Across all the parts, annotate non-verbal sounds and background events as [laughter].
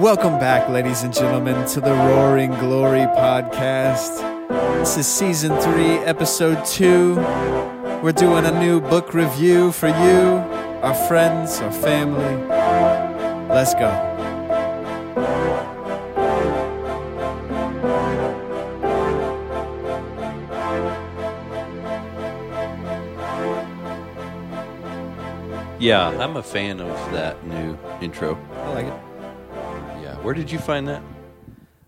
Welcome back, ladies and gentlemen, to the Roaring Glory podcast. This is season three, episode two. We're doing a new book review for you, our friends, our family. Let's go. Yeah, I'm a fan of that new intro. I like it. Where did you find that?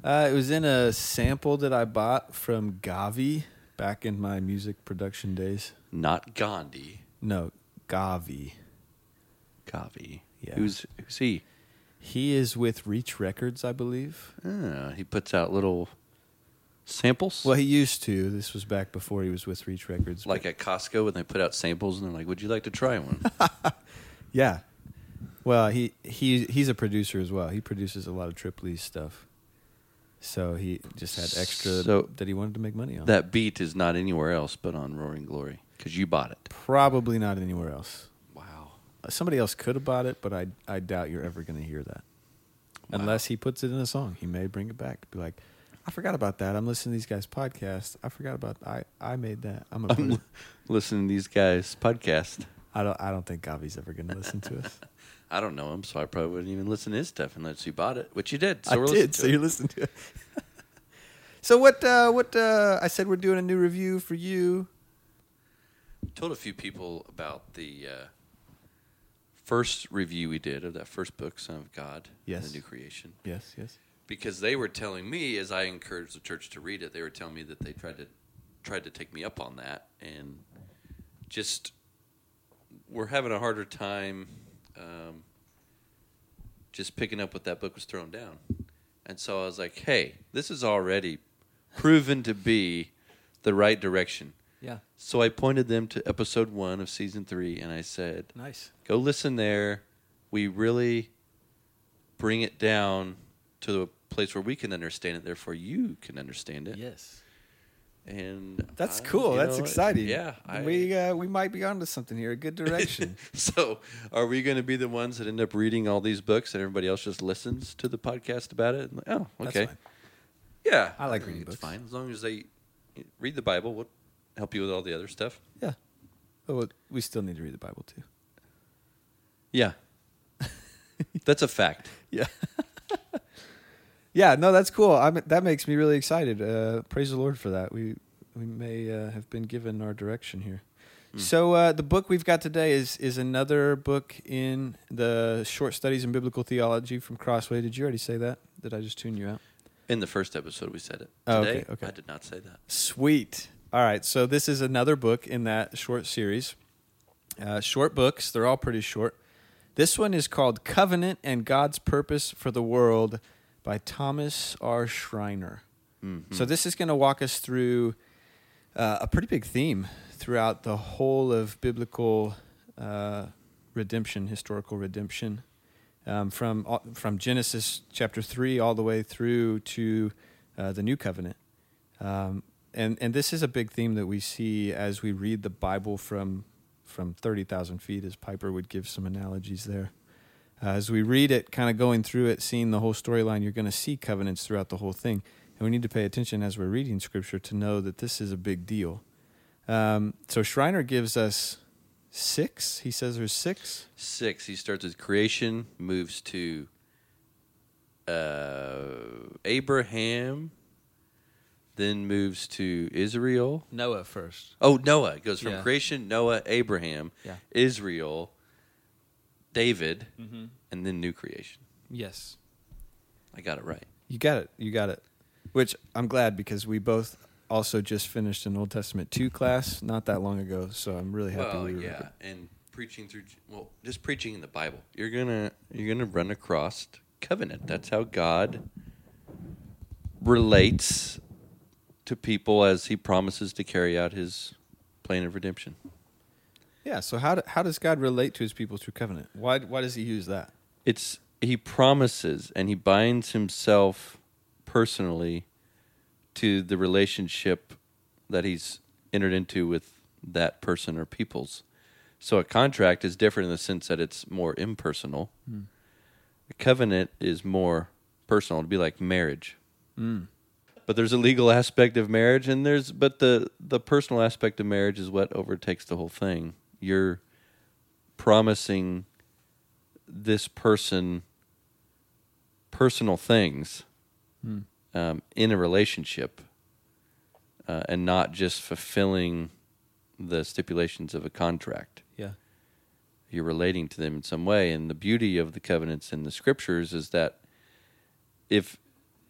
Uh, it was in a sample that I bought from Gavi back in my music production days. Not Gandhi, No, Gavi. Gavi. Yeah. Who's who's he? He is with Reach Records, I believe. Ah, he puts out little samples. Well, he used to. This was back before he was with Reach Records. like at Costco when they put out samples and they're like, "Would you like to try one?" [laughs] Yeah. Well, he he he's a producer as well. He produces a lot of Trip Lee's stuff. So he just had extra So- that he wanted to make money on. that beat is not anywhere else but on Roaring Glory because you bought it. Probably not anywhere else. Wow. Uh, Somebody else could have bought it, but I I doubt you're ever going to hear that. Unless he puts it in a song. He may bring it back. Be like, I forgot about that. I'm listening to these guys' podcast. I forgot about I I made that. I'm gonna put I'm it. [laughs] listening to these guys' podcast. I don't I don't think Gavi's ever going to listen to us. [laughs] I don't know him, so I probably wouldn't even listen to his stuff unless you bought it, which you did. So I did. So to you listened to it. [laughs] so what? Uh, what? Uh, I said we're doing a new review for you. told a few people about the uh, first review we did of that first book, Son of God, Yes. the New Creation, Yes. Yes. because they were telling me as I encouraged the church to read it, they were telling me that they tried to tried to take me up on that, and just we're having a harder time um, just picking up what that book was thrown down, and so I was like, hey, this is already proven to be the right direction. Yeah. So I pointed them to episode one of season three, and I said, Nice. "Go listen there. We really bring it down to a place where we can understand it. Therefore, you can understand it." Yes. And That's I- cool. That's know, exciting. Yeah, I- we uh, we might be onto something here. A good [laughs] direction. so, are we going to be the ones that end up reading all these books, and everybody else just listens to the podcast about it? Like, oh, That's okay, fine. yeah, I like think reading it's books. fine as long as they read the Bible. We'll help you with all the other stuff. Yeah. Oh, well, we still need to read the Bible too. Yeah, [laughs] that's a fact. Yeah. Yeah. No, that's cool. I'm, that makes me really excited. Uh, praise the Lord for that. We we may uh, have been given our direction here. So uh, the book we've got today is is another book in the short studies in biblical theology from Crossway. Did you already say that? Did I just tune you out? In the first episode, we said it. Oh, Today, okay, okay. I did not say that. Sweet. All right. So this is another book in that short series. Uh, short books. They're all pretty short. This one is called Covenant and God's Purpose for the World by Thomas R. Schreiner. Mm-hmm. So this is going to walk us through uh, a pretty big theme throughout the whole of biblical uh, redemption, historical redemption, um, from all- from Genesis chapter three all the way through to uh, the New Covenant. Um, and and this is a big theme that we see as we read the Bible from from thirty thousand feet, as Piper would give some analogies there. Uh, as we read it, kind of going through it, seeing the whole storyline, you're going to see covenants throughout the whole thing, and we need to pay attention as we're reading Scripture to know that this is a big deal. Um, so Schreiner gives us six. He says there's six. Six. He starts with creation, moves to uh, Abraham, then moves to Israel. Noah first. Oh, Noah. It goes from Yeah. creation, Noah, Abraham, Yeah. Israel, David, Mm-hmm. and then new creation. Yes. I got it right. You got it. You got it. Which I'm glad because we both also just finished an Old Testament two class not that long ago. So I'm really happy. Well, we were yeah, and preaching through well, just preaching in the Bible. You're gonna you're gonna run across covenant. That's how God relates to people as He promises to carry out His plan of redemption. Yeah. So how do, how does God relate to His people through covenant? Why why does He use that? It's He promises and He binds Himself personally to the relationship that He's entered into with that person or peoples. So a contract is different in the sense that it's more impersonal. A covenant is more personal. It'd be like marriage. Mm. But there's a legal [laughs] aspect of marriage, and there's but the the personal aspect of marriage is what overtakes the whole thing. You're promising this person personal things Mm. um, in a relationship, uh, and not just fulfilling the stipulations of a contract. Yeah. You're relating to them in some way, and the beauty of the covenants in the scriptures is that if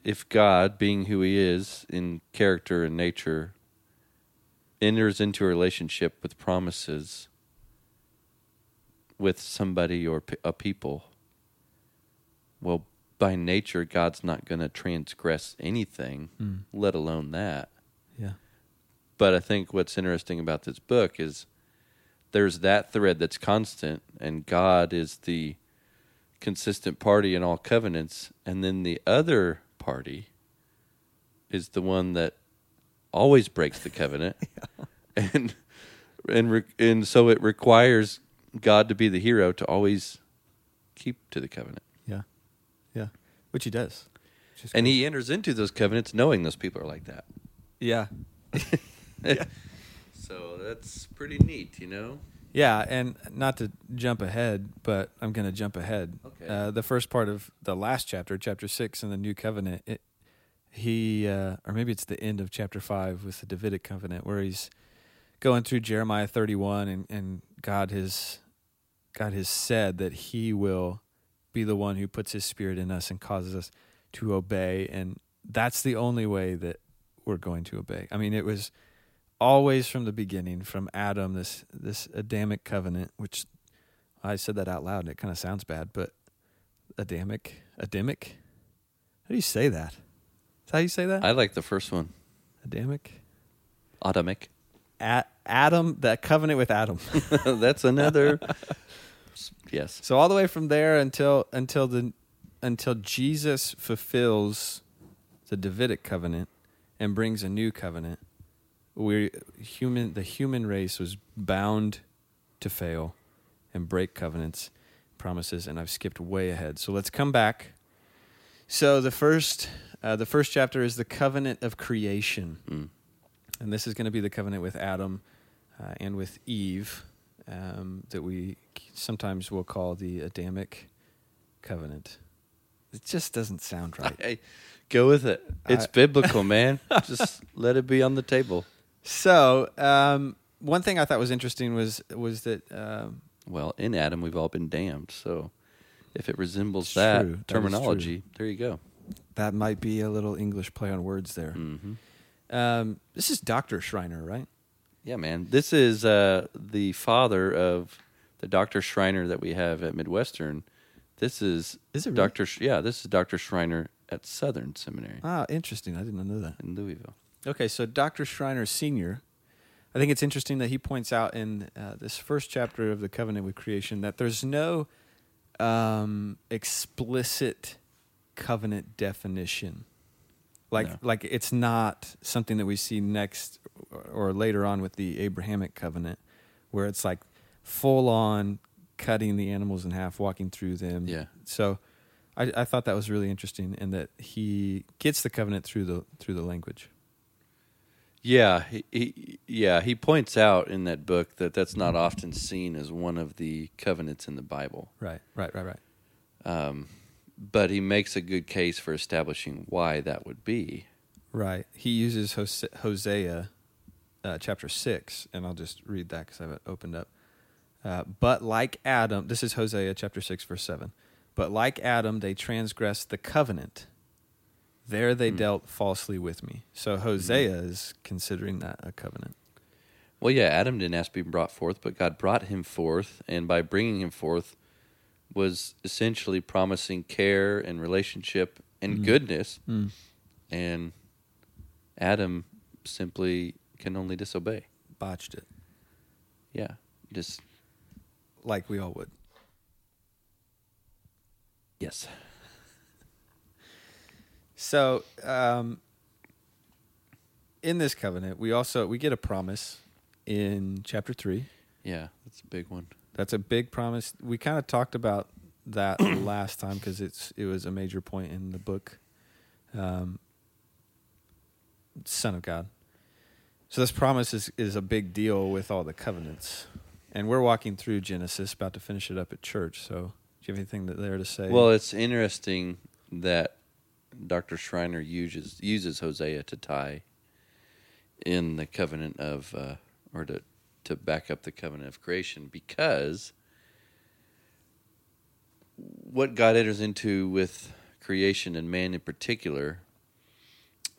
if God, being who He is in character and nature, enters into a relationship with promises with somebody or a people, well, by nature, God's not going to transgress anything, Mm. let alone that. Yeah. But I think what's interesting about this book is there's that thread that's constant, and God is the consistent party in all covenants, and then the other party is the one that always breaks the covenant, [laughs] and and re- and so it requires God to be the hero to always keep to the covenant, Yeah. Yeah. Which he does. Which and cool. he enters into those covenants knowing those people are like that. [laughs] Yeah. So that's pretty neat, you know. Yeah, and not to jump ahead, but I'm going to jump ahead. Okay. Uh, the first part of the last chapter, chapter six in the New Covenant, it, he, uh, or maybe it's the end of chapter five with the Davidic covenant, where he's going through Jeremiah 31, and, and God has, God has said that He will be the one who puts His Spirit in us and causes us to obey, and that's the only way that we're going to obey. I mean, it was always from the beginning, from Adam, this this Adamic covenant, which I said that out loud and it kind of sounds bad, but Adamic, Adamic. How do you say that? Is that how you say that? I like the first one, Adamic. Adamic. A- Adam, that covenant with Adam. [laughs] That's another. Yes. so all the way from there until until the until Jesus fulfills the Davidic covenant and brings a new covenant, we human the human race was bound to fail and break covenants, promises, and I've skipped way ahead. So let's come back. So the first uh, the first chapter is the covenant of creation. Mm. And this is going to be the covenant with Adam uh, and with Eve um, that we sometimes we'll call the Adamic covenant. It just doesn't sound right. Hey, go with it. It's I- [laughs] biblical, man. Just let it be on the table. So, um, one thing I thought was interesting was was that um, Well, in Adam, we've all been damned. So if it resembles that true. That is terminology, there you go. that might be a little English play on words there. hmm Um, this is Doctor Schreiner, right? Yeah, man. This is uh, the father of the Dr. Schreiner that we have at Midwestern. This is, Is it really? Dr. Sch- yeah, this is Dr. Schreiner at Southern Seminary Ah, interesting. I didn't know that. in Louisville. Okay, so Dr. Schreiner Sr., I think it's interesting that he points out in uh, this first chapter of the covenant with creation that there's no um, explicit covenant definition. Like, No. like it's not something that we see next or later on with the Abrahamic covenant, where it's like full on cutting the animals in half, walking through them. Yeah. So, I, I thought that was really interesting, and that he gets the covenant through the through the language. Yeah, he, he yeah he points out in that book that that's not often seen as one of the covenants in the Bible, Right, right, right, right. um, but he makes a good case for establishing why that would be. Right. He uses Hosea uh, chapter 6, and I'll just read that because I have it opened up. Uh, but like Adam, this is Hosea chapter 6, verse 7. But like Adam, they transgressed the covenant. There they Hmm. dealt falsely with me. So Hosea is considering that a covenant. Well, yeah, Adam didn't ask to be brought forth, but God brought him forth, and by bringing him forth, was essentially promising care and relationship and Mhm. goodness, Mm. and Adam simply can only disobey. Botched it, Yeah, just like we all would. yes. So, um, in this covenant, we also we get a promise in chapter three. Yeah, that's a big one. That's a big promise. We kind of talked about that [coughs] last time because it's it was a major point in the book. Um, Son of God. So this promise is is a big deal with all the covenants, and we're walking through Genesis, about to finish it up at church. So, do you have anything there to say? Well, it's interesting that Dr. Schreiner uses uses Hosea to tie in the covenant of, uh, or to to back up the covenant of creation, because what God enters into with creation and man in particular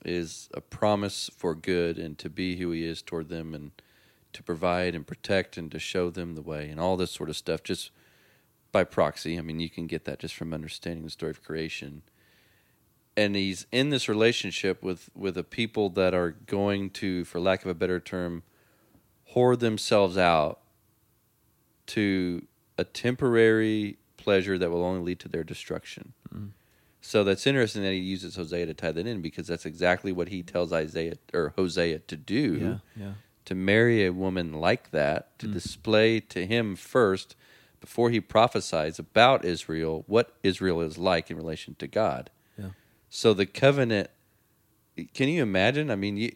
is a promise for good and to be who He is toward them and to provide and protect and to show them the way and all this sort of stuff just by proxy. I mean, you can get that just from understanding the story of creation. And he's in this relationship with with a people that are going to, for lack of a better term, whore themselves out to a temporary pleasure that will only lead to their destruction. Mm. So that's interesting that he uses Hosea to tie that in because that's exactly what he tells Isaiah or Hosea to do yeah, yeah, to marry a woman like that, to Mm. display to him first, before he prophesies about Israel, what Israel is like in relation to God. yeah, So the covenant, can you imagine? I mean, you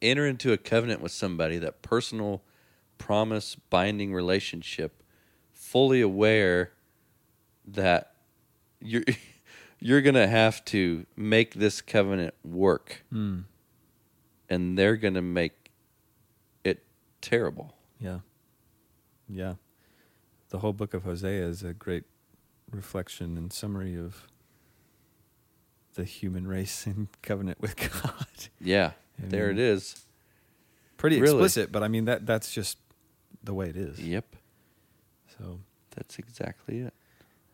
enter into a covenant with somebody, that personal promise binding relationship, fully aware that you're [laughs] you're going to have to make this covenant work mm. and they're going to make terrible. yeah, yeah. The whole book of Hosea is a great reflection and summary of the human race [laughs] in covenant with God. Yeah, I there it is. Pretty Really? explicit, but I mean that that's just the way it is. Yep, So that's exactly it.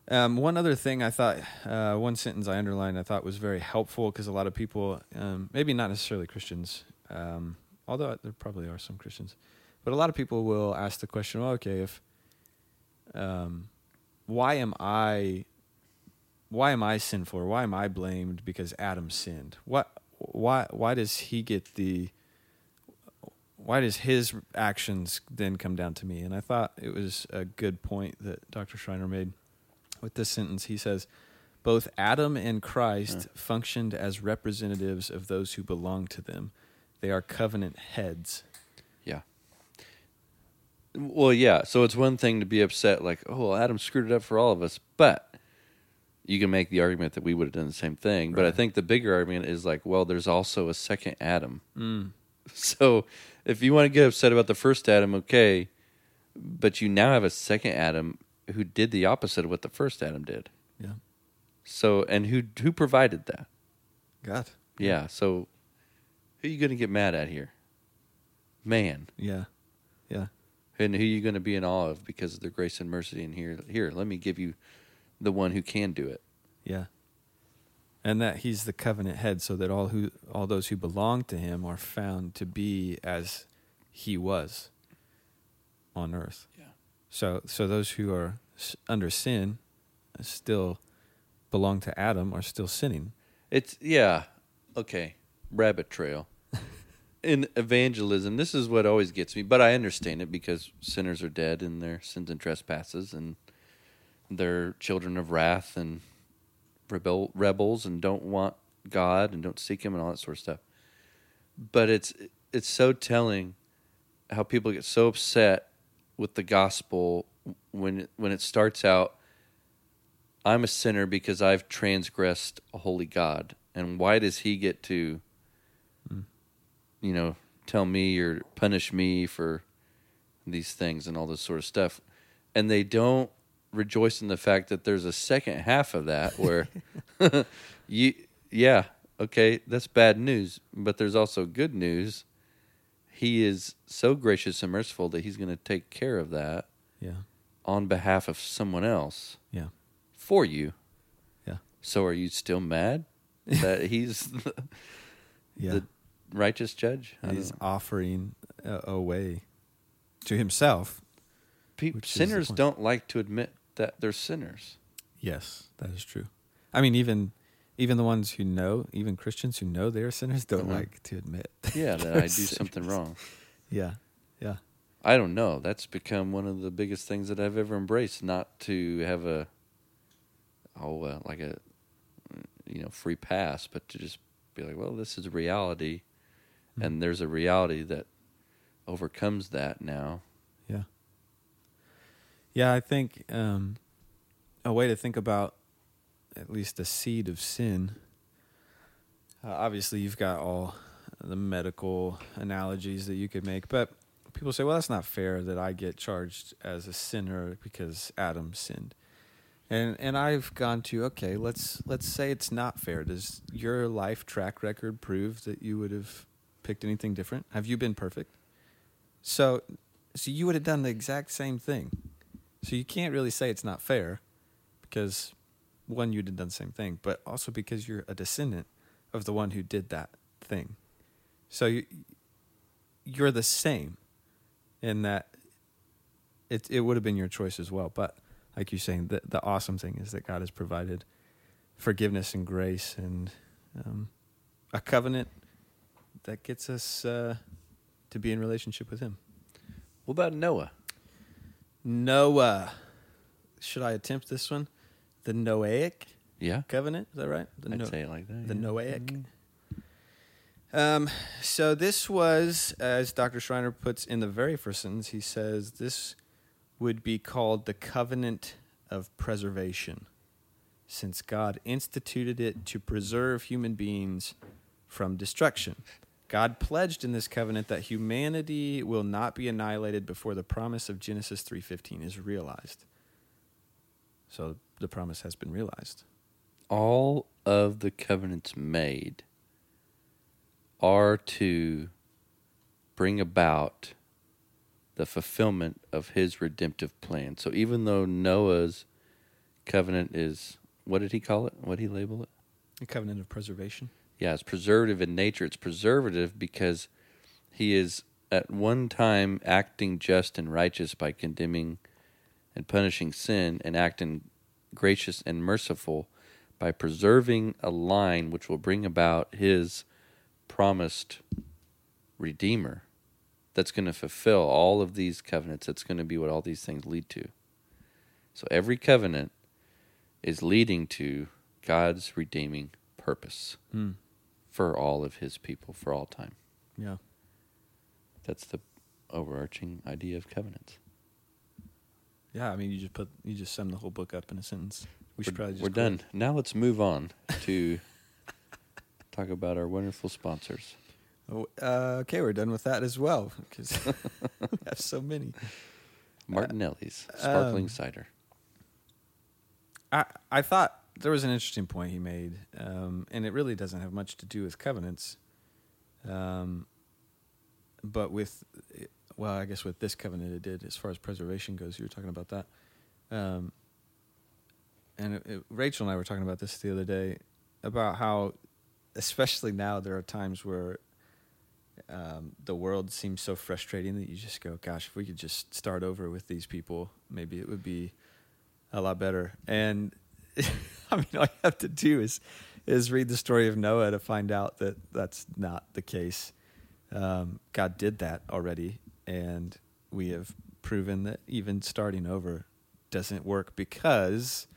Um, one other thing I thought, uh, one sentence I underlined, I thought was very helpful because a lot of people, um, maybe not necessarily Christians, um, although there probably are some Christians, but a lot of people will ask the question, well, okay, if, um, why am I, why am I sinful or why am I blamed because Adam sinned? What, why, why does he get the, why does his actions then come down to me? And I thought it was a good point that Dr. Schreiner made with this sentence. He says, Both Adam and Christ functioned as representatives of those who belong to them. They are covenant heads. Well, yeah. So it's one thing to be upset, like, oh, well, Adam screwed it up for all of us, but you can make the argument that we would have done the same thing. But I think the bigger argument is like, well, there's also a second Adam. Mm. [laughs] So if you want to get upset about the first Adam, okay, but you now have a second Adam who did the opposite of what the first Adam did. Yeah. So and who who provided that? God. Yeah. So who are you going to get mad at here? Man. Yeah. Yeah. And who are you going to be in awe of because of their grace and mercy? And here, here, let me give you the one who can do it. Yeah. And that he's the covenant head so that all who all those who belong to him are found to be as he was on earth. Yeah. So so those who are under sin uh, still belong to Adam are still sinning. It's yeah, okay. Rabbit trail. [laughs] In evangelism, this is what always gets me, but I understand it because sinners are dead in their sins and trespasses, and they're children of wrath and rebel rebels, and don't want God and don't seek Him and all that sort of stuff. But it's it's so telling how people get so upset with the gospel when when it starts out. I'm a sinner because I've transgressed a holy God. And why does he get to, you know, tell me or punish me for these things and all this sort of stuff? And they don't rejoice in the fact that there's a second half of that where [laughs] you, yeah, okay, that's bad news. But there's also good news. He is so gracious and merciful that he's going to take care of that Yeah. on behalf of someone else Yeah. for you. Yeah. So are you still mad [laughs] that he's [laughs] the, Yeah. the righteous judge? He's know. offering a, a way to himself. Pe- which is the sinners don't like to admit that they're sinners. Yes, that is true. I mean, even even the ones who know, even Christians who know they are sinners, don't Mhm. like to admit. [laughs] Yeah, that I do something wrong. Yeah, yeah, I don't know. That's become one of the biggest things that I've ever embraced. Not to have a oh uh, like a you know free pass, but to just be like, well, this is reality, Mm-hmm. and there's a reality that overcomes that now. Yeah. Yeah, I think um, a way to think about at least the seed of sin. Uh, obviously, you've got all the medical analogies that you could make, but people say, "Well, that's not fair that I get charged as a sinner because Adam sinned." And and I've gone to okay, let's let's say it's not fair. Does your life track record prove that you would have picked anything different? Have you been perfect? So so you would have done the exact same thing. So you can't really say it's not fair because one you'd have done the same thing, but also because you're a descendant of the one who did that thing. So you you're the same in that it it would have been your choice as well, but like you're saying, the the awesome thing is that God has provided forgiveness and grace and um, a covenant that gets us uh, to be in relationship with Him. What about Noah? Noah. Should I attempt this one? The Noahic Yeah, covenant. Is that right? The I'd No- say it like that. the yeah. Noahic. Um, so this was, as Dr. Schreiner puts in the very first sentence, he says this would be called the covenant of preservation, since God instituted it to preserve human beings from destruction. God pledged in this covenant that humanity will not be annihilated before the promise of Genesis 3:15 is realized. So the promise has been realized. all of the covenants made are to bring about the fulfillment of his redemptive plan. So even though Noah's covenant is what did he call it? What did he label it? The covenant of preservation. Yeah, it's preservative in nature. It's preservative because he is at one time acting just and righteous by condemning and punishing sin, and acting gracious and merciful by preserving a line which will bring about his promised redeemer that's going to fulfill all of these covenants. That's going to be what all these things lead to. So every covenant is leading to God's redeeming purpose Hmm. For all of his people for all time. Yeah. That's the overarching idea of covenants. Yeah, I mean, you just put you just sum the whole book up in a sentence. We should we're, probably just we're quit. done. Now let's move on to [laughs] talk about our wonderful sponsors. Oh, uh, okay, we're done with that as well because [laughs] we have so many. Martinelli's sparkling um, cider. I I thought there was an interesting point he made, um, and it really doesn't have much to do with covenants, um, but with well, I guess with this covenant it did as far as preservation goes. You were talking about that, um, and it, it, Rachel and I were talking about this the other day about how, especially now, there are times where um, the world seems so frustrating that you just go, "Gosh, if we could just start over with these people, maybe it would be a lot better." And [laughs] I mean, all you have to do is is read the story of Noah to find out that that's not the case. Um, God did that already, and we have proven that even starting over doesn't work because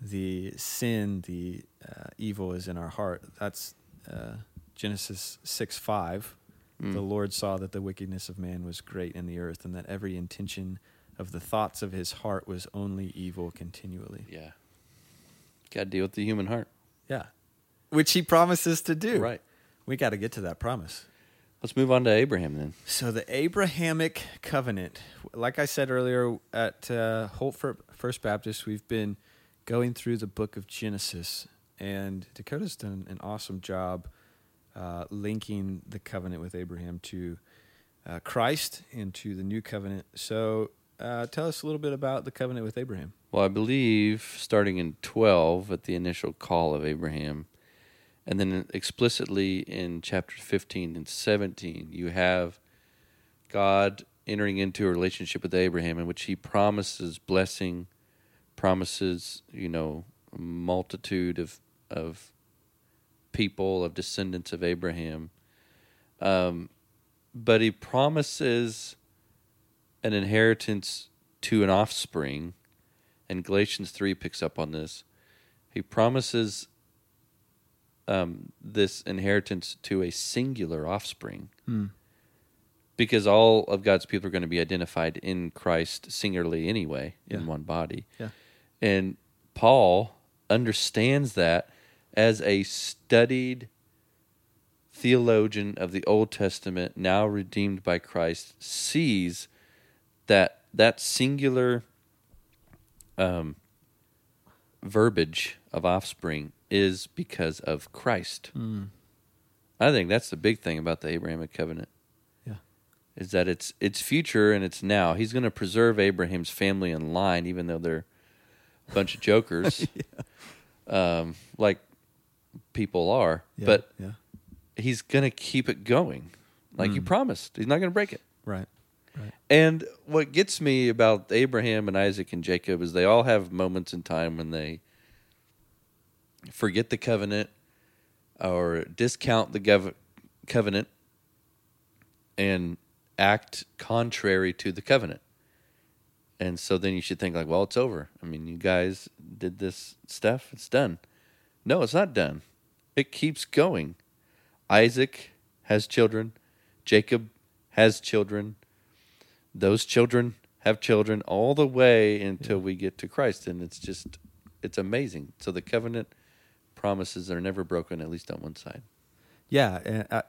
the sin, the uh, evil is in our heart. That's uh, Genesis 6 5. Mm. The Lord saw that the wickedness of man was great in the earth, and that every intention of the thoughts of his heart was only evil continually. Yeah. Got to deal with the human heart. Yeah. Which he promises to do. Right. We got to get to that promise. Let's move on to Abraham then. So the Abrahamic covenant, like I said earlier at uh, Holt First Baptist, we've been going through the book of Genesis, and Dakota's done an awesome job uh, linking the covenant with Abraham to uh, Christ and to the new covenant. So uh, tell us a little bit about the covenant with Abraham. Well, I believe starting in 12 at the initial call of Abraham, and then explicitly in chapter 15 and 17, you have God entering into a relationship with Abraham in which he promises blessing, promises, you know, a multitude of, of people, of descendants of Abraham. Um, but he promises an inheritance to an offspring and Galatians 3 picks up on this, He promises um, this inheritance to a singular offspring Hmm. because all of God's people are going to be identified in Christ singularly anyway, Yeah. in one body. Yeah. And Paul understands that as a studied theologian of the Old Testament, now redeemed by Christ, sees that that singular um, verbiage of offspring is because of Christ. Hmm. I think that's the big thing about the Abrahamic covenant. Yeah. Is that it's it's future and it's now. He's going to preserve Abraham's family in line, even though they're a bunch of jokers, [laughs] um, like people are. Yeah. But yeah. he's going to keep it going, like Mm. promised. He's not going to break it. Right. And what gets me about Abraham and Isaac and Jacob is they all have moments in time when they forget the covenant or discount the gov- covenant and act contrary to the covenant. And so then you should think like, well, it's over. I mean, you guys did this stuff, it's done. No, it's not done. It keeps going. Isaac has children, Jacob has children. Those children have children all the way until we get to Christ and it's just it's amazing. So the covenant promises are never broken at least on one side. Yeah, and I,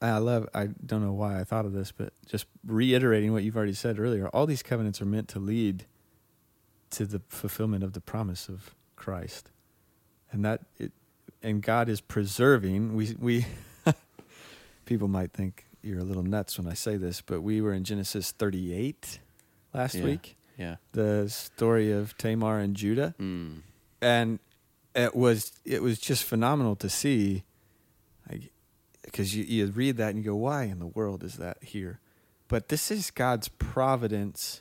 I love. I don't know why I thought of this, but just reiterating what you've already said earlier. All these covenants are meant to lead to the fulfillment of the promise of Christ, and that it, and God is preserving. We we [laughs] people might think you're a little nuts when I say this, but we were in Genesis 38 last Yeah. week, Yeah. the story of Tamar and Judah Mm. and it was it was just phenomenal to see like because you, you read that and you go why in the world is that here but this is god's providence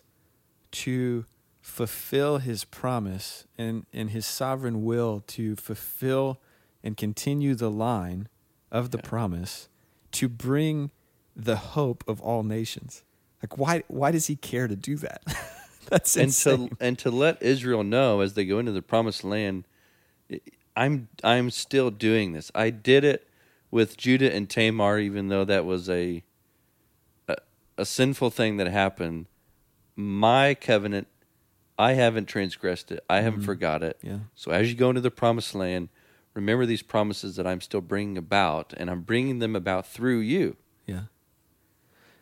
to fulfill his promise and, and his sovereign will to fulfill and continue the line of the Yeah. promise to bring the hope of all nations like why why does he care to do that [laughs] that's and insane. to and to let Israel know as they go into the promised land, I'm I'm still doing this. I did it with Judah and Tamar, even though that was a a, a sinful thing that happened. My covenant, I haven't transgressed it. I haven't Mhm. forgot it. yeah So as you go into the promised land, remember these promises that I'm still bringing about, and I'm bringing them about through you.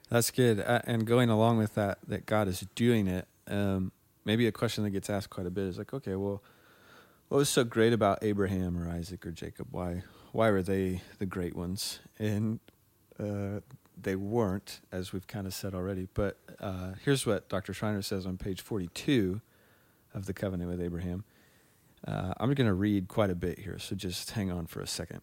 That's good. Uh, and going along with that, that God is doing it. Um, maybe a question that gets asked quite a bit is like, okay, well, what was so great about Abraham or Isaac or Jacob? Why, why were they the great ones? And uh, they weren't, as we've kind of said already. But uh, here's what Dr. Schreiner says on page 42 of the covenant with Abraham. Uh, I'm going to read quite a bit here, so just hang on for a second.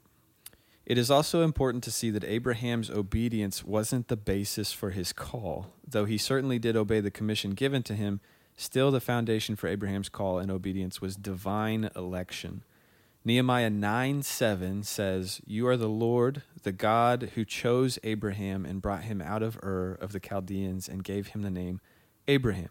It is also important to see that Abraham's obedience wasn't the basis for his call. Though he certainly did obey the commission given to him, still the foundation for Abraham's call and obedience was divine election. Nehemiah 9 7 says, You are the Lord, the God who chose Abraham and brought him out of Ur of the Chaldeans and gave him the name Abraham.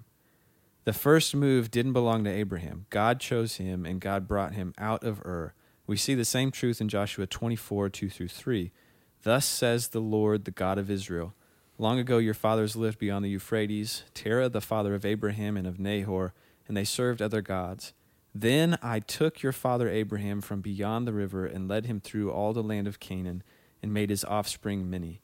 The first move didn't belong to Abraham. God chose him and God brought him out of Ur. We see the same truth in Joshua 24, 2 through 3. Thus says the Lord, the God of Israel Long ago your fathers lived beyond the Euphrates, Terah, the father of Abraham and of Nahor, and they served other gods. Then I took your father Abraham from beyond the river and led him through all the land of Canaan and made his offspring many.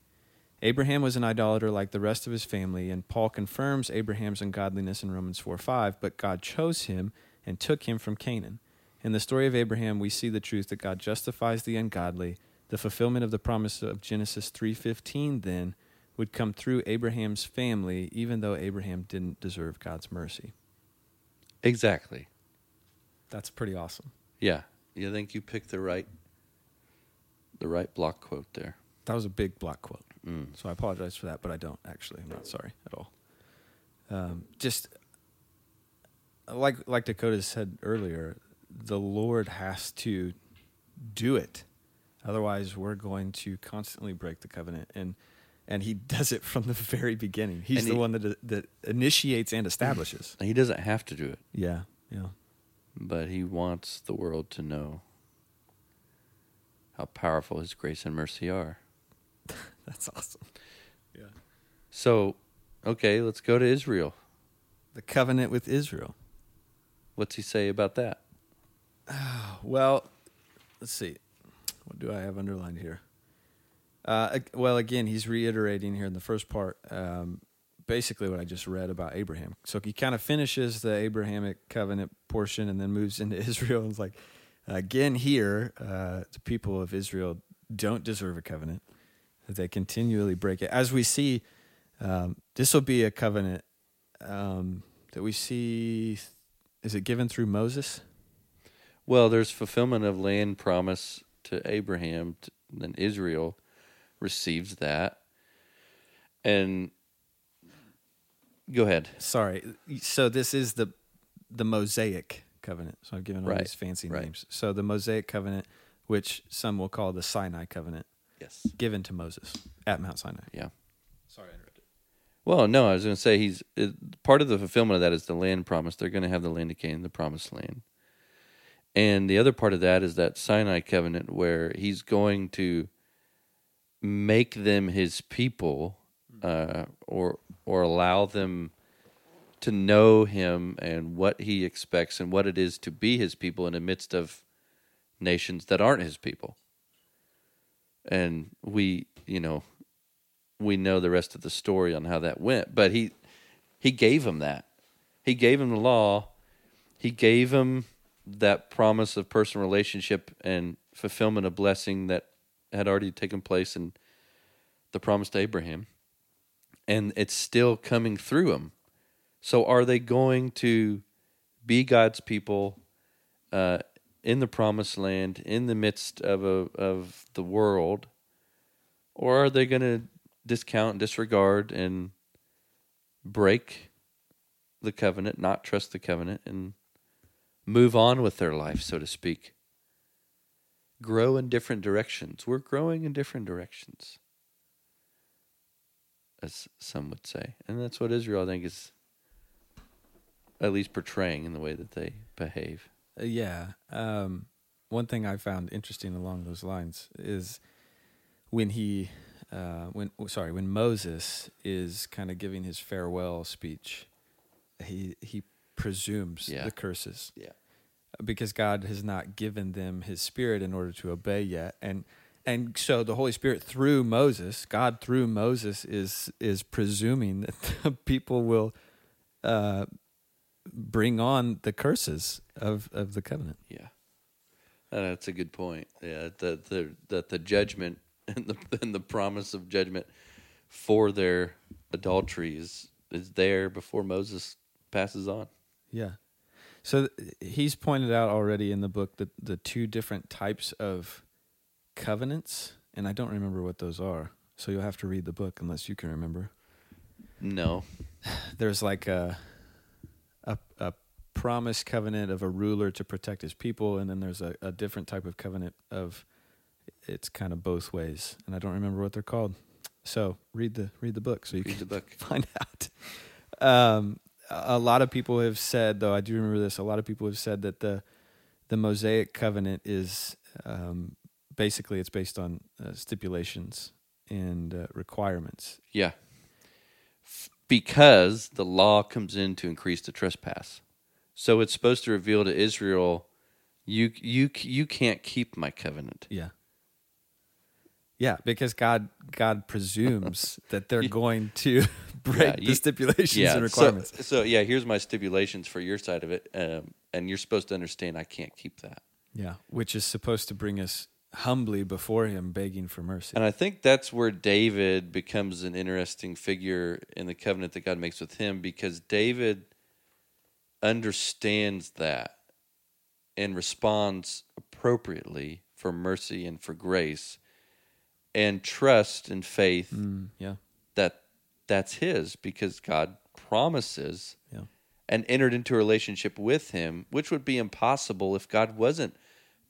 Abraham was an idolater like the rest of his family, and Paul confirms Abraham's ungodliness in Romans 4 5, but God chose him and took him from Canaan. In the story of Abraham, we see the truth that God justifies the ungodly. The fulfillment of the promise of Genesis 3:15 then would come through Abraham's family even though Abraham didn't deserve God's mercy. Exactly. That's pretty awesome. Yeah. You think you picked the right the right block quote there. That was a big block quote. Mm. So I apologize for that, but I don't actually. I'm not sorry at all. Um, just like like Dakota said earlier, the Lord has to do it. Otherwise, we're going to constantly break the covenant, and and He [laughs] does it from the very beginning. He's And the he- one that that initiates and establishes. He doesn't have to do it. yeah, yeah, but he wants the world to know how powerful his grace and mercy are. [laughs] That's awesome. Yeah. So, okay, let's go to Israel. The covenant with Israel. What's he say about that? [sighs] Well, let's see. What do I have underlined here? Uh, well, again, he's reiterating here in the first part um, basically what I just read about Abraham. So he kind of finishes the Abrahamic covenant portion and then moves [laughs] into Israel. And it's like, again, here, uh, the people of Israel don't deserve a covenant, they continually break it. As we see, um, this will be a covenant um, that we see. Is it given through Moses? Well, there's fulfillment of land promise to Abraham, then Israel receives that. And go ahead. Sorry. So this is the the Mosaic covenant. So I've given all Right, these fancy right. names. So the Mosaic covenant, which some will call the Sinai covenant, Yes. given to Moses at Mount Sinai. Yeah. Sorry, I interrupted. Well, no, I was going to say he's it, part of the fulfillment of that is the land promise. They're going to have the land of Canaan, the promised land. And the other part of that is that Sinai covenant where he's going to make them his people uh, or or allow them to know him and what he expects and what it is to be his people in the midst of nations that aren't his people. And we, you know, we know the rest of the story on how that went, but he he gave him that. He gave him the law. He gave him that promise of personal relationship and fulfillment of blessing that had already taken place in the promise to Abraham. And it's still coming through him. So are they going to be God's people uh, in the promised land, in the midst of a, of the world, or are they going to discount, disregard, and break the covenant, not trust the covenant, and move on with their life, so to speak? Grow in different directions. We're growing in different directions, as some would say, and that's what Israel, I think, is at least portraying in the way that they behave. Uh, yeah. Um, one thing I found interesting along those lines is when he, uh, when sorry, when Moses is kind of giving his farewell speech, he he presumes Yeah. the curses. Yeah. because God has not given them his spirit in order to obey yet. And and so the Holy Spirit through Moses, God through Moses is is presuming that [laughs] the people will uh, bring on the curses of, of the covenant. Yeah, Uh, that's a good point. Yeah, that the that the judgment [laughs] and the and the promise of judgment for their adultery is is there before Moses passes on. Yeah. So th- he's pointed out already in the book that the two different types of covenants, and I don't remember what those are. So you'll have to read the book unless you can remember. No, [sighs] there's like a a, a promise covenant of a ruler to protect his people, and then there's a, a different type of covenant of it's kind of both ways, and I don't remember what they're called. So read the read the book so you read can the book. [laughs] find out. Um, a lot of people have said, though I do remember this. A lot of people have said that the the Mosaic covenant is um, basically it's based on uh, stipulations and uh, requirements. Yeah, because the law comes in to increase the trespass, so it's supposed to reveal to Israel, you you you can't keep my covenant. Yeah. Yeah, because God God presumes [laughs] that they're going to [laughs] break Yeah, the stipulations yeah, and requirements. So, so yeah, here's my stipulations for your side of it, um, and you're supposed to understand I can't keep that. yeah, which is supposed to bring us humbly before Him, begging for mercy. And I think that's where David becomes an interesting figure in the covenant that God makes with him because David understands that and responds appropriately for mercy and for grace and trust and faith Mm, yeah, that that's his because God promises yeah, and entered into a relationship with him, which would be impossible if God wasn't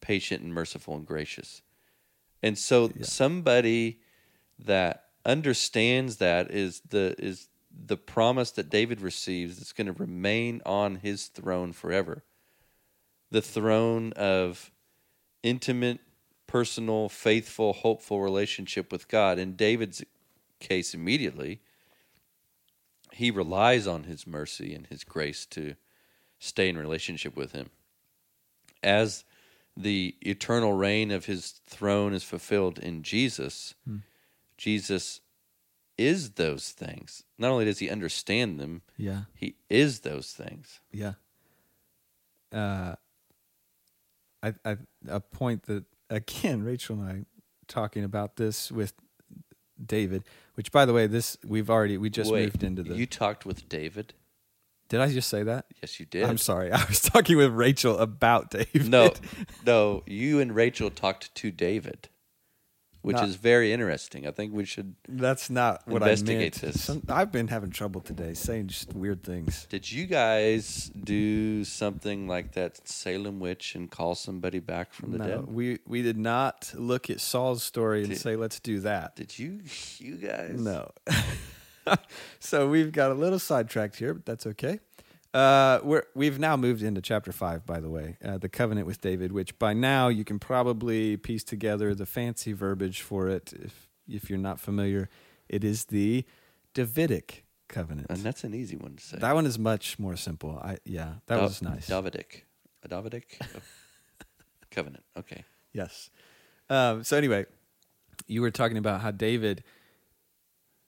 patient and merciful and gracious. And so somebody that understands that is the is the promise that David receives that's going to remain on his throne forever. the throne of intimate, personal, faithful, hopeful relationship with God. In David's case, immediately, he relies on his mercy and his grace to stay in relationship with him. As the eternal reign of his throne is fulfilled in Jesus, Hmm. Jesus is those things. Not only does he understand them, Yeah. he is those things. Yeah. Uh, I, I, a point that again, Rachel and I talking about this with David, which by the way, this we've already we just Wait, moved into the. You talked with David? did I just say that? Yes, you did. I'm sorry. [laughs] I was talking with Rachel about David. No, no. You and Rachel talked to David, which Not- is very interesting. I think we should. that's not what I Investigate meant. this. Some, I've been having trouble today saying just weird things. Did you guys do something like that Salem witch and call somebody back from the No, dead? we we did not look at Saul's story and Did- say let's do that. Did you, you guys? No. [laughs] so we've got a little sidetracked here, but that's okay. Uh, we're we've now moved into chapter five, by the way, uh, the covenant with David, which by now you can probably piece together the fancy verbiage for it. If if you're not familiar, it is the Davidic covenant. And that's an easy one to say. that one is much more simple. I yeah, that Da- was nice. Davidic. A Davidic [laughs] covenant. Okay. Yes. Um, so anyway, you were talking about how David,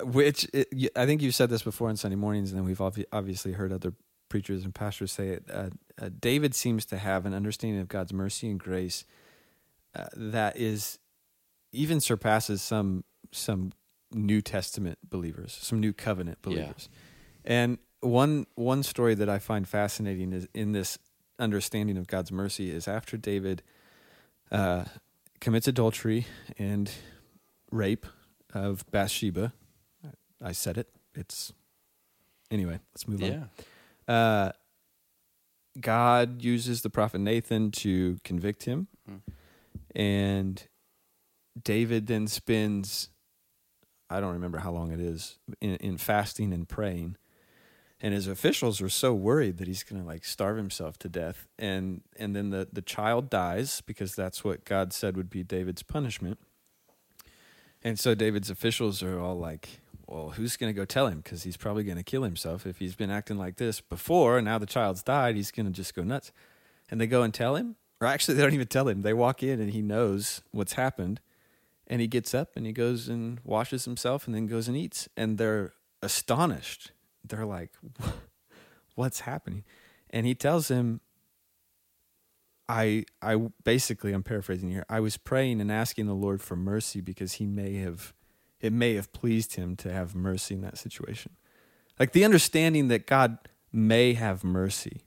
which it, I think you said this before on Sunday mornings, and then we've obvi- obviously heard other preachers and pastors say it. Uh, uh, David seems to have an understanding of God's mercy and grace uh, that is even surpasses some some New Testament believers, some New Covenant Yeah. believers. And one one story that I find fascinating is in this understanding of God's mercy is after David uh, commits adultery and rape of Bathsheba. I said it. It's anyway. Let's move Yeah. on. Uh, God uses the prophet Nathan to convict him, Mhm. and David then spends I don't remember how long it is in, in fasting and praying. And his officials are so worried that he's going to like starve himself to death, and and then the the child dies because that's what God said would be David's punishment. And so David's officials are all like, "Well, who's going to go tell him? Because he's probably going to kill himself if he's been acting like this before. And now the child's died, he's going to just go nuts." And they go and tell him, or actually, [laughs] they don't even tell him. They walk in and he knows what's happened, and he gets up and he goes and washes himself and then goes and eats. And they're astonished. They're like, [laughs] "What's happening?" And he tells him, I I basically I'm paraphrasing here. I was praying and asking the Lord for mercy because he may have it may have pleased him to have mercy in that situation. Like the understanding that God may have mercy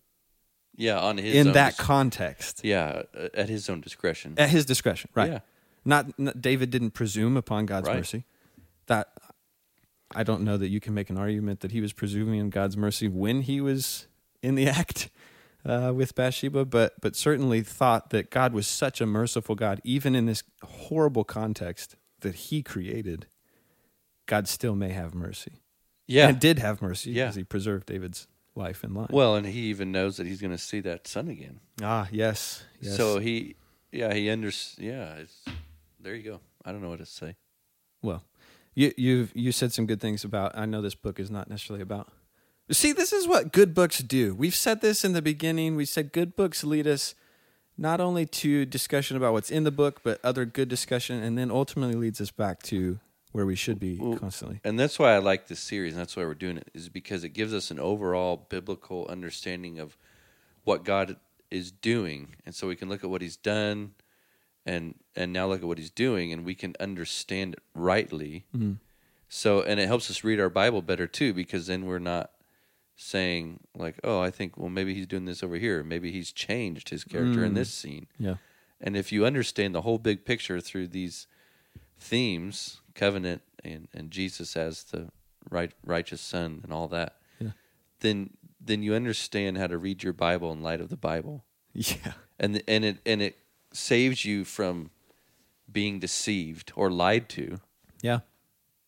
Yeah. On his in that dis- context yeah, at his own discretion. at his discretion, right? Yeah. Not, not David didn't presume upon God's Right. mercy. That I don't know that you can make an argument that he was presuming on God's mercy when he was in the [laughs] act uh, with Bathsheba, but but certainly thought that God was such a merciful God, even in this horrible context that He created. God still may have mercy, Yeah. and did have mercy Yeah. because He preserved David's life and line. well, and he even knows that he's going to see that son again. ah, yes, yes. So he, yeah, he under, yeah. It's, there you go. I don't know what to say. Well, you you've you said some good things about. I know this book is not necessarily about. See, this is what good books do. We've said this in the beginning. We said good books lead us not only to discussion about what's in the book, but other good discussion, and then ultimately leads us back to where we should be Well, constantly. And that's why I like this series, and that's why we're doing it, is because it gives us an overall biblical understanding of what God is doing, and so we can look at what He's done, and and now look at what He's doing, and we can understand it rightly. Mhm. So, and it helps us read our Bible better too, because then we're not saying like, "Oh, I think well maybe He's doing this over here, maybe He's changed His character in Mm. this scene." Yeah, And if you understand the whole big picture through these themes, covenant and, and Jesus as the right righteous son and all that, Yeah. then then you understand how to read your Bible in light of the Bible. yeah, And and it and it saves you from being deceived or lied to yeah,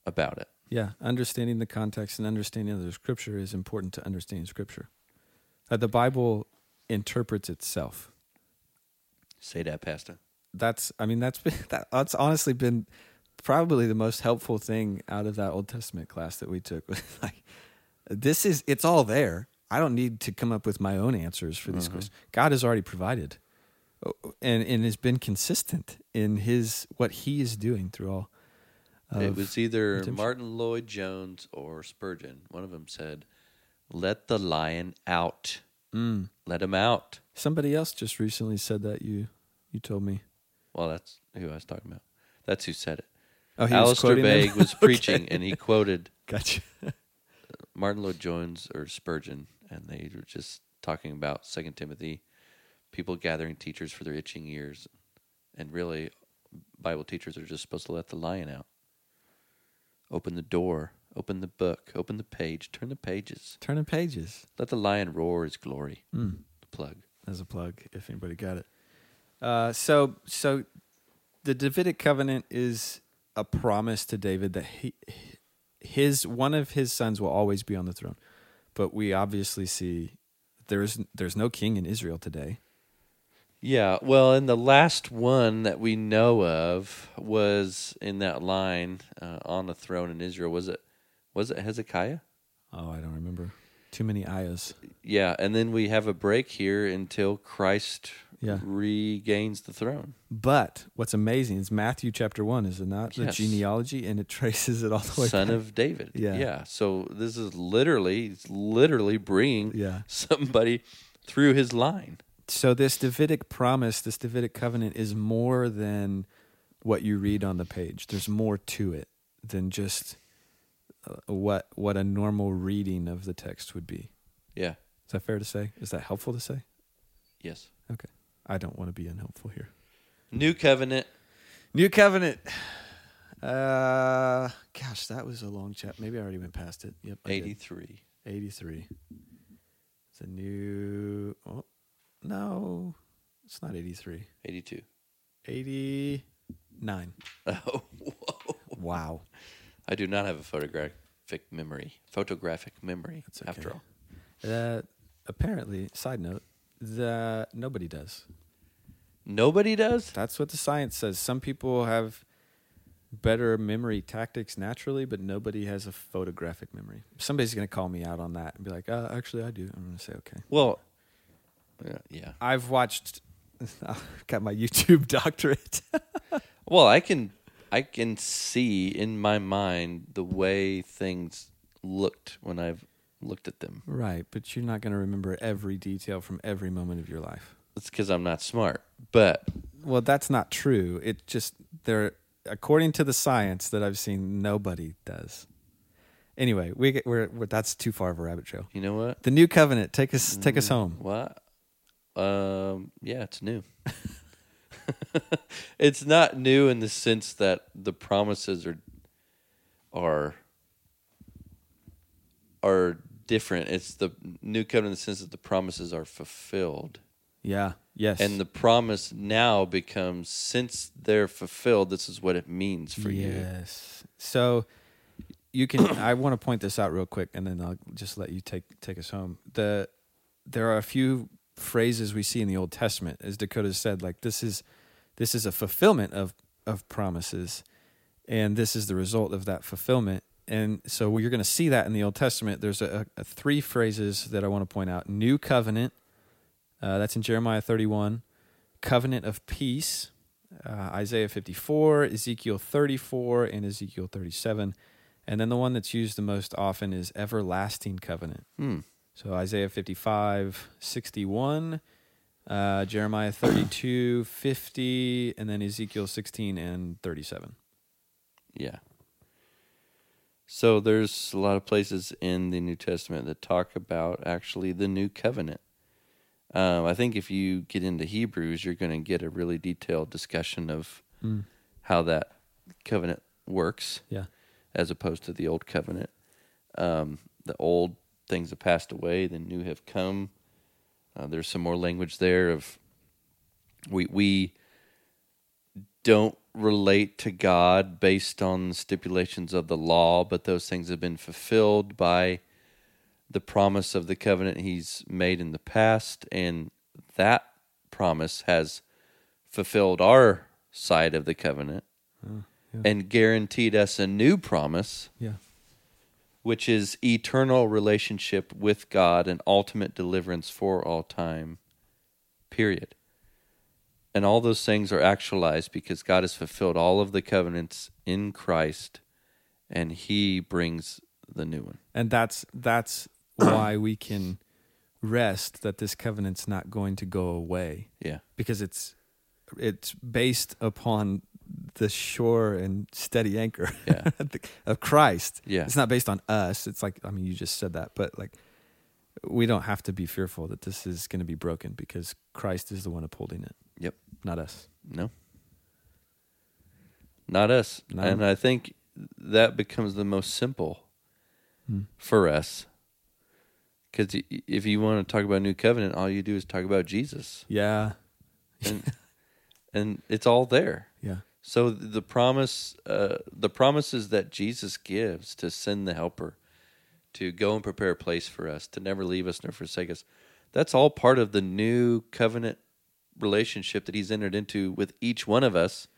about it. yeah. Understanding the context and understanding of the scripture is important to understanding scripture. Uh, the Bible interprets itself. Say that, Pastor. that's I mean that's been [laughs] that, that's honestly been probably the most helpful thing out of that Old Testament class that we took. Was [laughs] like this is it's all there. I don't need to come up with my own answers for these questions. God has already provided, Oh, and and has been consistent in his what he is doing through all. it was either redemption. Martyn Lloyd-Jones or Spurgeon. One of them said, "Let the lion out. Mm. Let him out." Somebody else just recently said that you you told me. Well, that's who I was talking about. That's who said it. Oh, he Alistair them? Begg was [laughs] Okay. preaching, and he quoted Gotcha. Martyn Lloyd-Jones or Spurgeon, and they were just talking about Second Timothy, people gathering teachers for their itching ears, and really, Bible teachers are just supposed to let the lion out. Open the door, open the book, open the page, turn the pages, turn the pages. let the lion roar his glory. Mm. Plug. as a plug if anybody got it. Uh, so so the Davidic covenant is a promise to David that he his one of his sons will always be on the throne. But we obviously see there's there's no king in Israel today. Yeah, well, and the last one that we know of was in that line uh, on the throne in Israel. Was it? Was it Hezekiah? Oh, I don't remember. Too many ayahs. Yeah, and then we have a break here until Christ Yeah. regains the throne. But what's amazing is Matthew chapter 1 is it not the genealogy and it [laughs] traces it all the way Son back. of David. Yeah. Yeah. So this is literally, it's literally bringing Yeah. [laughs] somebody through his line. so this Davidic promise, this Davidic covenant is more than what you read on the page. There's more to it than just uh, what what a normal reading of the text would be. Yeah. Is that fair to say? Is that helpful to say? Yes. Okay. I don't want to be unhelpful here. New covenant. New covenant. [sighs] Uh gosh, that was a long chat. Maybe I already went past it. Yep. 83. 83. It's a new Oh, no. It's not 83. 82. 89. [laughs] Oh, whoa. Wow. I do not have a photographic memory. Photographic memory, okay. after all. Uh, apparently, side note, the nobody does. Nobody does? That's what the science says. Some people have better memory tactics naturally, but nobody has a photographic memory. Somebody's going to call me out on that and be like, uh, actually, I do. I'm going to say, okay. Well, yeah, yeah. I've watched, [laughs] I've got my YouTube [laughs] doctorate. [laughs] Well, I can I can see in my mind the way things looked when I've looked at them. right, but you're not going to remember every detail from every moment of your life. It's because I'm not smart. But Well, that's not true. It just there, according to the science that I've seen, nobody does. Anyway, we get, we're, we're that's too far of a rabbit trail. you know what? The new covenant, take us take us home. What? Um, yeah, it's new. [laughs] it's not new in the sense that the promises are are are different. It's the new covenant in the sense that the promises are fulfilled. Yeah. Yes. And the promise now becomes since they're fulfilled, this is what it means for you. yes. So you can. [coughs] I want to point this out real quick, and then I'll just let you take take us home. The there are a few phrases we see in the Old Testament, as Dakota said, like this is this is a fulfillment of of promises, and this is the result of that fulfillment. And so you're going to see that in the Old Testament. There's a, a three phrases that I want to point out: New covenant. Uh, that's in Jeremiah 31. Covenant of peace. Uh, Isaiah 54, Ezekiel 34, and Ezekiel 37. And then the one that's used the most often is everlasting covenant. Hmm. So Isaiah 55, 61, uh, Jeremiah 32, 50, and then Ezekiel 16 and 37. Yeah. So there's a lot of places in the New Testament that talk about actually the new covenant. Um, I think if you get into Hebrews, you're going to get a really detailed discussion of Mm. how that covenant works Yeah. as opposed to the old covenant. Um, the old things have passed away, the new have come. Uh, there's some more language there of we we don't relate to God based on the stipulations of the law, but those things have been fulfilled by the promise of the covenant He's made in the past, and that promise has fulfilled our side of the covenant Oh, yeah. and guaranteed us a new promise, Yeah. which is eternal relationship with God and ultimate deliverance for all time. Period. And all those things are actualized because God has fulfilled all of the covenants in Christ and he brings the new one. And that's that's [clears throat] why we can rest that this covenant's not going to go away Yeah. because it's it's based upon the sure and steady anchor [laughs] Yeah. of Christ. Yeah. It's not based on us. It's like I mean you just said that, but like we don't have to be fearful that this is going to be broken because Christ is the one upholding it. Yep. Not us. No. Not us. No. And I think that becomes the most simple Hmm. for us. Because if you want to talk about new covenant, all you do is talk about Jesus, Yeah. and [laughs] and it's all there. Yeah. So the promise, uh, the promises that Jesus gives to send the Helper, to go and prepare a place for us, to never leave us nor forsake us, that's all part of the new covenant relationship that He's entered into with each one of us,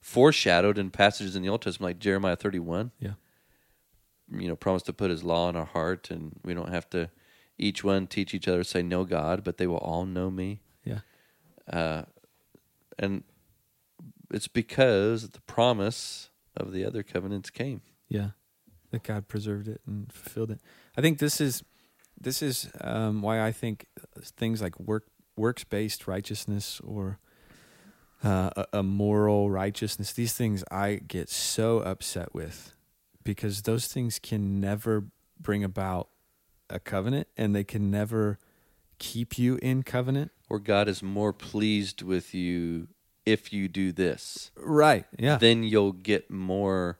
foreshadowed in passages in the Old Testament like Jeremiah thirty-one. Yeah. You know, promised to put His law in our heart, and we don't have to each one teach each other say know God, but they will all know Me Yeah. uh, and it's because the promise of the other covenants came. Yeah, that God preserved it and fulfilled it. I think this is this is um, why I think things like work works based righteousness or uh, a, a moral righteousness. These things I get so upset with because those things can never bring about a covenant, and they can never keep you in covenant. Or God is more pleased with you if you do this. Right. Yeah. Then you'll get more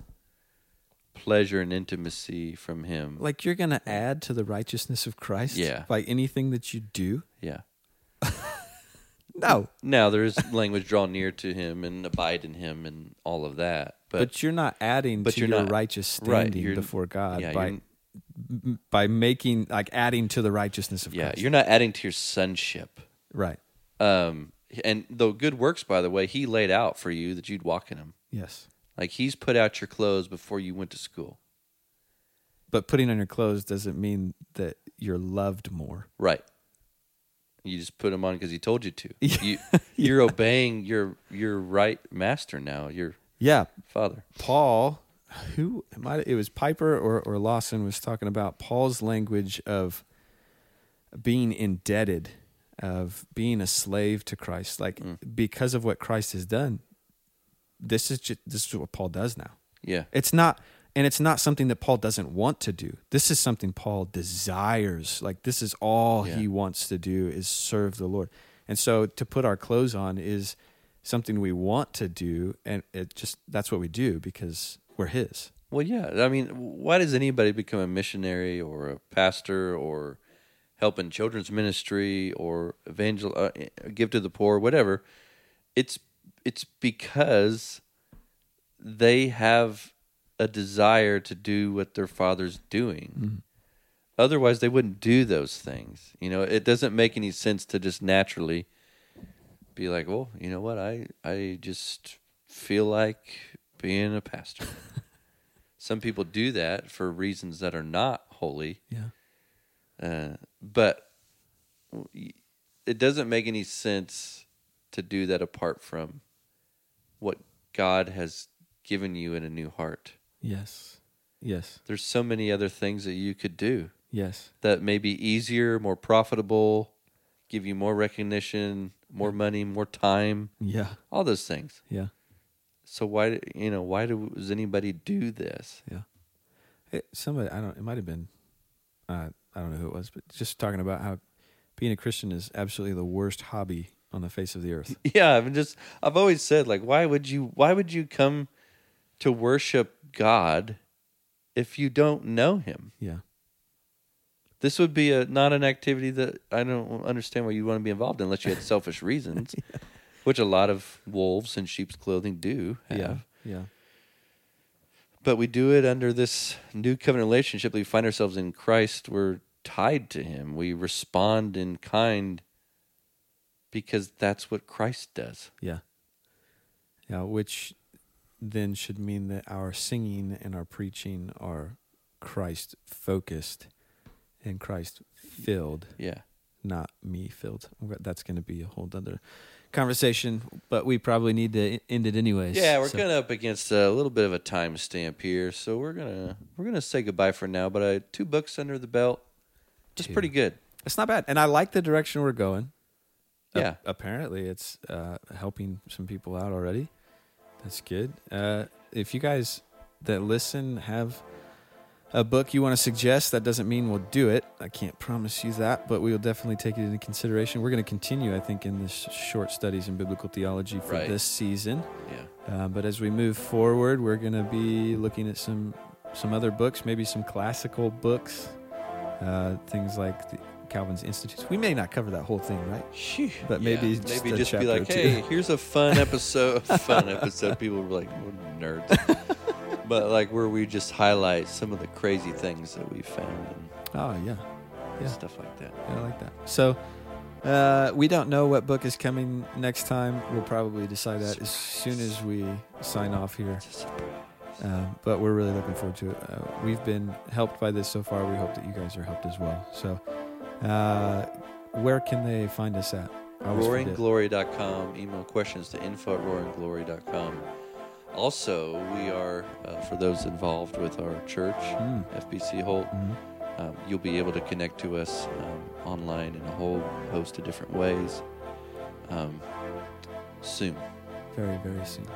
pleasure and intimacy from Him. like you're going to add to the righteousness of Christ Yeah. by anything that you do? yeah. No. Now there is language draw near to Him and abide in Him and all of that. But, But, you're not adding but to you're your not- righteous right, standing you're- before God yeah, by by making like adding to the righteousness of God. yeah, Christ. you're not adding to your sonship. right. Um, and the good works, by the way, He laid out for you that you'd walk in them. Yes. Like He's put out your clothes before you went to school. But putting on your clothes doesn't mean that you're loved more. Right. You just put them on because he told you to. [laughs] You, [laughs] you're obeying your your right master now, your Yeah, father. Paul, who it might it was Piper or or Lawson was talking about Paul's language of being indebted, of being a slave to Christ, like Mm. because of what Christ has done. This is just, this is what Paul does now. Yeah. It's not, and it's not something that Paul doesn't want to do. This is something Paul desires. Like this is all Yeah. he wants to do is serve the Lord. And so to put our clothes on is something we want to do, and it just that's what we do because we're His. Well, yeah. I mean, why does anybody become a missionary or a pastor or help in children's ministry or evangel uh, give to the poor, whatever? It's it's because they have a desire to do what their father's doing. Otherwise, they wouldn't do those things. You know, it doesn't make any sense to just naturally be like, "Well, you know what? I I just feel like being a pastor." [laughs] Some people do that for reasons that are not holy, Yeah. uh, but it doesn't make any sense to do that apart from what God has given you in a new heart. Yes. Yes. There's so many other things that you could do Yes. that may be easier, more profitable, give you more recognition, more money, more time, Yeah. all those things. Yeah. So why, you know, why does anybody do this? Yeah. It, somebody, I don't. It might have been. Uh, I don't know who it was, but just talking about how being a Christian is absolutely the worst hobby on the face of the earth. [laughs] Yeah, I've just I've always said like why would you why would you come to worship God if you don't know him? Yeah. This would be a not an activity that I don't understand why you want to be involved in unless you had [laughs] selfish reasons, which a lot of wolves in sheep's clothing do have. Yeah. Yeah. But we do it under this new covenant relationship that we find ourselves in Christ. We're tied to him. We respond in kind because that's what Christ does. Yeah. Yeah, which then should mean that our singing and our preaching are Christ focused and Christ filled, Yeah. not me filled. That's going to be a whole other conversation, but we probably need to end it anyways. Yeah, we're So- kind of up against a little bit of a time stamp here, so we're gonna we're gonna say goodbye for now. But uh, two books under the belt, just pretty good. It's not bad, and I like the direction we're going. Yeah. Ap- apparently, it's uh, helping some people out already. That's good. Uh, if you guys that listen have a book you want to suggest, that doesn't mean we'll do it. I can't promise you that, but we will definitely take it into consideration. We're going to continue, I think, in this short studies in biblical theology for Right. this season. Yeah, Uh, but as we move forward, we're going to be looking at some some other books, maybe some classical books, uh, things like the Calvin's Institutes. We may not cover that whole thing, right? But maybe Yeah, just maybe just be like, hey, [laughs] here's a fun episode. fun episode. People were like, what nerds. [laughs] but like where we just highlight some of the crazy things that we found and Oh yeah, Yeah. stuff like that. Yeah, I like that. So uh, we don't know what book is coming next time. We'll probably decide that as soon as we sign off here. It's a surprise. Um, but we're really looking forward to it. Uh, we've been helped by this so far. We hope that you guys are helped as well. So, uh, where can they find us at? I always forget. roaringglory.com. Email questions to info at roaringglory.com. Also, we are, uh, for those involved with our church, Mm. FBC Holt, Mhm. um, you'll be able to connect to us um, online in a whole host of different ways um, soon. Very, very soon.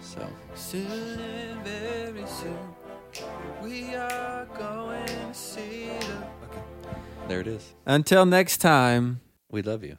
So, Soon, very soon, we are going to see the. There it is. Until next time. We love you.